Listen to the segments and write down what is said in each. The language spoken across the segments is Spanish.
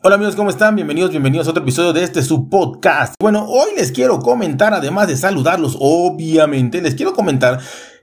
Hola amigos, ¿cómo están? Bienvenidos, bienvenidos a otro episodio de este su podcast. Bueno, hoy les quiero comentar, además de saludarlos, obviamente, les quiero comentar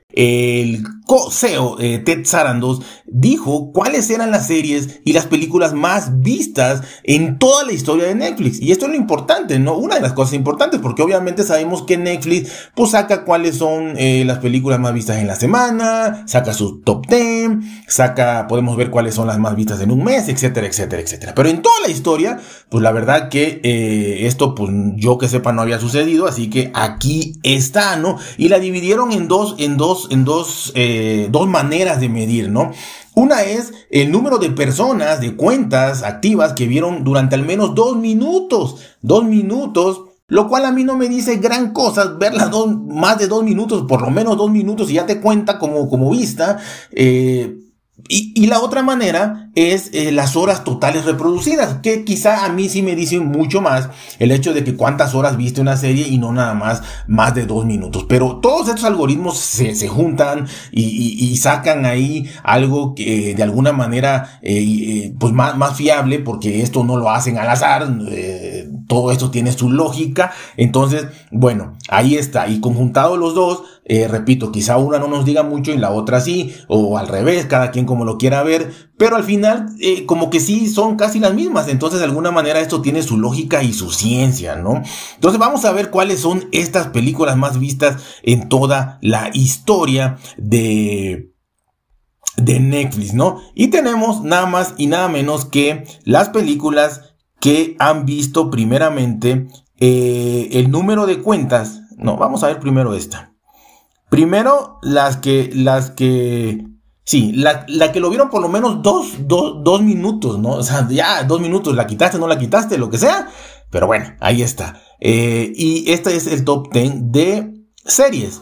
el co-CEO eh, Ted Sarandos dijo cuáles eran las series y las películas más vistas en toda la historia de Netflix. Y esto es lo importante, ¿no? Una de las cosas importantes, porque obviamente sabemos que Netflix pues saca cuáles son eh, las películas más vistas en la semana, saca su top 10, saca, podemos ver cuáles son las más vistas en un mes, etcétera, etcétera, etcétera. Pero en toda la historia, pues la verdad que eh, esto, pues yo que sepa no había sucedido, así que aquí está, ¿no? Y la dividieron en dos, en dos en dos, eh, dos maneras de medir, ¿no? Una es el número de personas, de cuentas activas que vieron durante al menos dos minutos, dos minutos lo cual a mí no me dice gran cosa, verla dos, más de dos minutos, por lo menos dos minutos, y ya te cuenta como, como vista. Eh, y, la otra manera es eh, las horas totales reproducidas, que quizá a mí sí me dicen mucho más el hecho de que cuántas horas viste una serie y no nada más más de dos minutos. Pero todos estos algoritmos se, se juntan y, sacan ahí algo que de alguna manera eh, eh, pues más, más fiable, porque esto no lo hacen al azar todo esto tiene su lógica. Entonces, bueno, ahí está. Y conjuntado los dos, eh, repito, quizá una no nos diga mucho y la otra sí, o al revés, cada quien como lo quiera ver, pero al final eh, como que sí son casi las mismas. Entonces, de alguna manera esto tiene su lógica y su ciencia, ¿no? Entonces, vamos a ver cuáles son estas películas más vistas en toda la historia de de Netflix, ¿no? Y tenemos nada más y nada menos que las películas que han visto primeramente eh, el número de cuentas. No, vamos a ver primero esta. Primero, las que, las que, sí, la, que lo vieron por lo menos dos, dos, minutos, ¿no? O sea, ya dos minutos, la quitaste, no la quitaste, lo que sea. Pero bueno, ahí está. Eh, y este es el top 10 de series.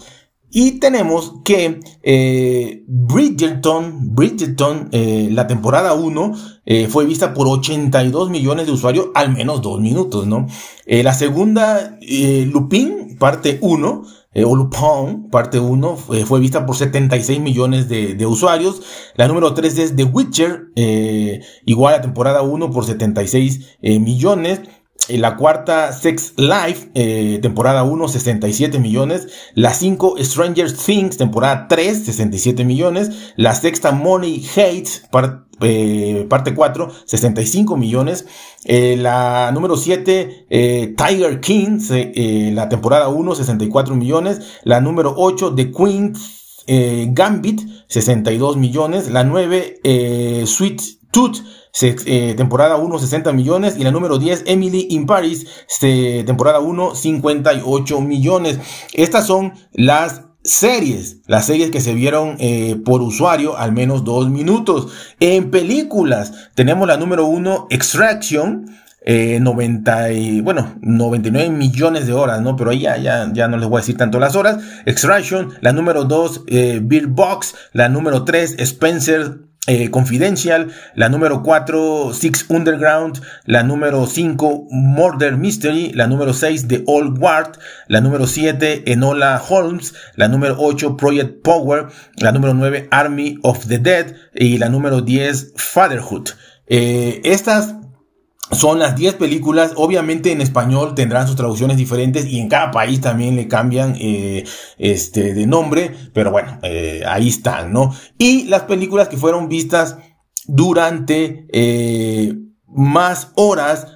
Y tenemos que eh, Bridgerton, Bridgerton eh, la temporada 1 eh, fue vista por 82 millones de usuarios, al menos dos minutos, ¿no? Eh, la segunda, Lupin, parte 1, o Lupin, parte 1, fue vista por 76 millones de, de, usuarios. La número 3 es The Witcher, igual a temporada 1 por 76 millones. Eh, la cuarta, Sex Life, eh, temporada 1, 67 millones. La 5, Stranger Things, temporada 3, 67 millones. La sexta, Money Hates, eh, parte 4, 65 millones. la número 7, Tiger King, la temporada 1, 64 millones. La número 8, The Queen Gambit, 62 millones. La 9, Sweet Tooth, eh, temporada 1, 60 millones. Y la número 10, Emily in Paris, temporada 1, 58 millones. Estas son las series, las series que se vieron eh, por usuario al menos dos minutos. En películas tenemos la número 1, Extraction. 90 eh, y, bueno, 99 millones de horas, ¿no? Pero ahí ya, ya, ya no les voy a decir tanto las horas. Extraction, la número 2, eh, Beer Box, la número 3, Spencer eh, Confidential, la número 4 Six Underground, la número 5 Murder Mystery, la número 6 The Old Guard, la número 7 Enola Holmes, la número 8 Project Power, la número 9 Army of the Dead y la número 10 Fatherhood. Eh, estas son las 10 películas, obviamente en español tendrán sus traducciones diferentes y en cada país también le cambian eh, este, de nombre, pero bueno, eh, ahí están, ¿no? Y las películas que fueron vistas durante eh, más horas,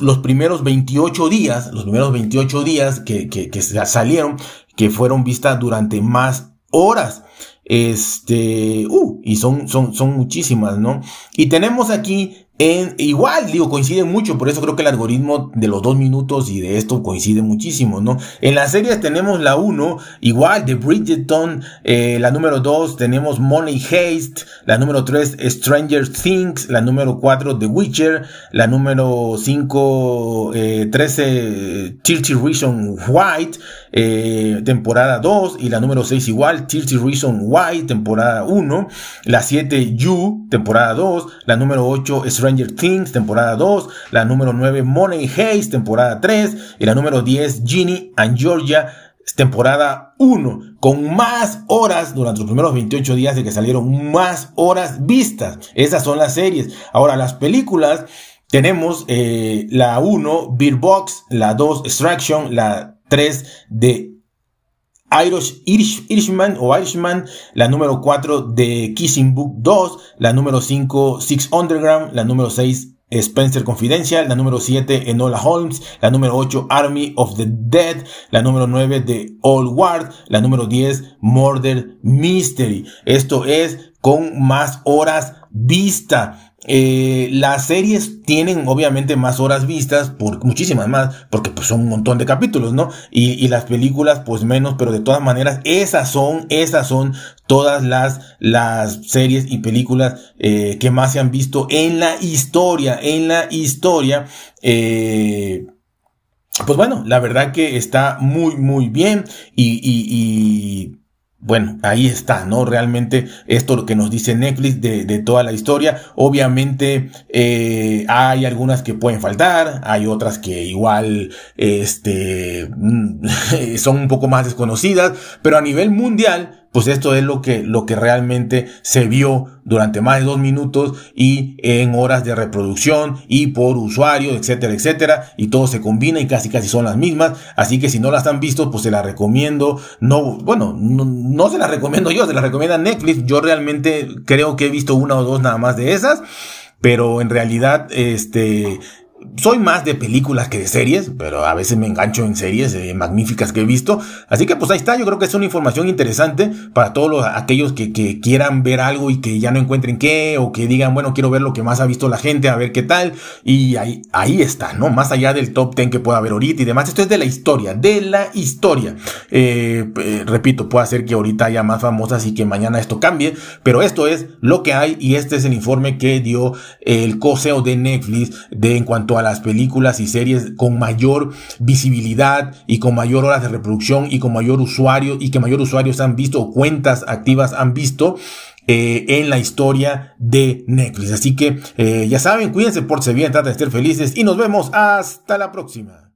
los primeros 28 días, los primeros 28 días que, que, que salieron, que fueron vistas durante más horas. Este, uh, y son, son, son muchísimas, ¿no? Y tenemos aquí en, igual, digo, coincide mucho, por eso creo que el algoritmo de los dos minutos y de esto coincide muchísimo, ¿no? En las series tenemos la 1, igual, de Bridgerton, eh, la número 2 tenemos Money Haste, la número 3 Stranger Things, la número 4 The Witcher, la número 5 eh, 13 Churchill Reason White, eh, temporada 2, y la número 6 igual, Churchill Reason White, temporada 1, la 7 You, temporada 2, la número 8 Stranger Things, temporada 2, la número 9 Money Haze, temporada 3, y la número 10 Ginny and Georgia, temporada 1, con más horas durante los primeros 28 días de que salieron más horas vistas. Esas son las series. Ahora, las películas tenemos eh, la 1, Beer Box, la 2, Extraction, la 3 de Irish, Irishman o Irishman, la número 4 de Kissing Book 2, la número 5 Six Underground, la número 6 Spencer Confidential, la número 7 Enola Holmes, la número 8 Army of the Dead, la número 9 de Old Ward, la número 10 Murder Mystery. Esto es con más horas vista. Eh, las series tienen obviamente más horas vistas, por muchísimas más, porque pues son un montón de capítulos, ¿no? Y, y, las películas pues menos, pero de todas maneras esas son, esas son todas las, las series y películas eh, que más se han visto en la historia, en la historia. Eh, pues bueno, la verdad que está muy, muy bien y, y, y bueno, ahí está, ¿no? Realmente esto lo que nos dice Netflix de, de toda la historia. Obviamente eh, hay algunas que pueden faltar, hay otras que igual este, son un poco más desconocidas, pero a nivel mundial pues esto es lo que, lo que realmente se vio durante más de dos minutos y en horas de reproducción y por usuario, etcétera, etcétera, y todo se combina y casi casi son las mismas, así que si no las han visto, pues se las recomiendo, no, bueno, no, no se las recomiendo yo, se las recomienda Netflix, yo realmente creo que he visto una o dos nada más de esas, pero en realidad, este, soy más de películas que de series, pero a veces me engancho en series eh, magníficas que he visto. Así que pues ahí está, yo creo que es una información interesante para todos los, aquellos que, quieran ver algo y que ya no encuentren qué, o que digan, bueno, quiero ver lo que más ha visto la gente, a ver qué tal. Y ahí, ahí está, ¿no? Más allá del top 10 que pueda haber ahorita y demás. Esto es de la historia, de la historia. Eh, eh, repito, puede ser que ahorita haya más famosas y que mañana esto cambie, pero esto es lo que hay y este es el informe que dio el coseo de Netflix de en cuanto a las películas y series con mayor visibilidad y con mayor horas de reproducción y con mayor usuario y que mayor usuarios han visto o cuentas activas han visto eh, en la historia de Netflix. Así que eh, ya saben, cuídense, por bien, traten de ser felices y nos vemos hasta la próxima.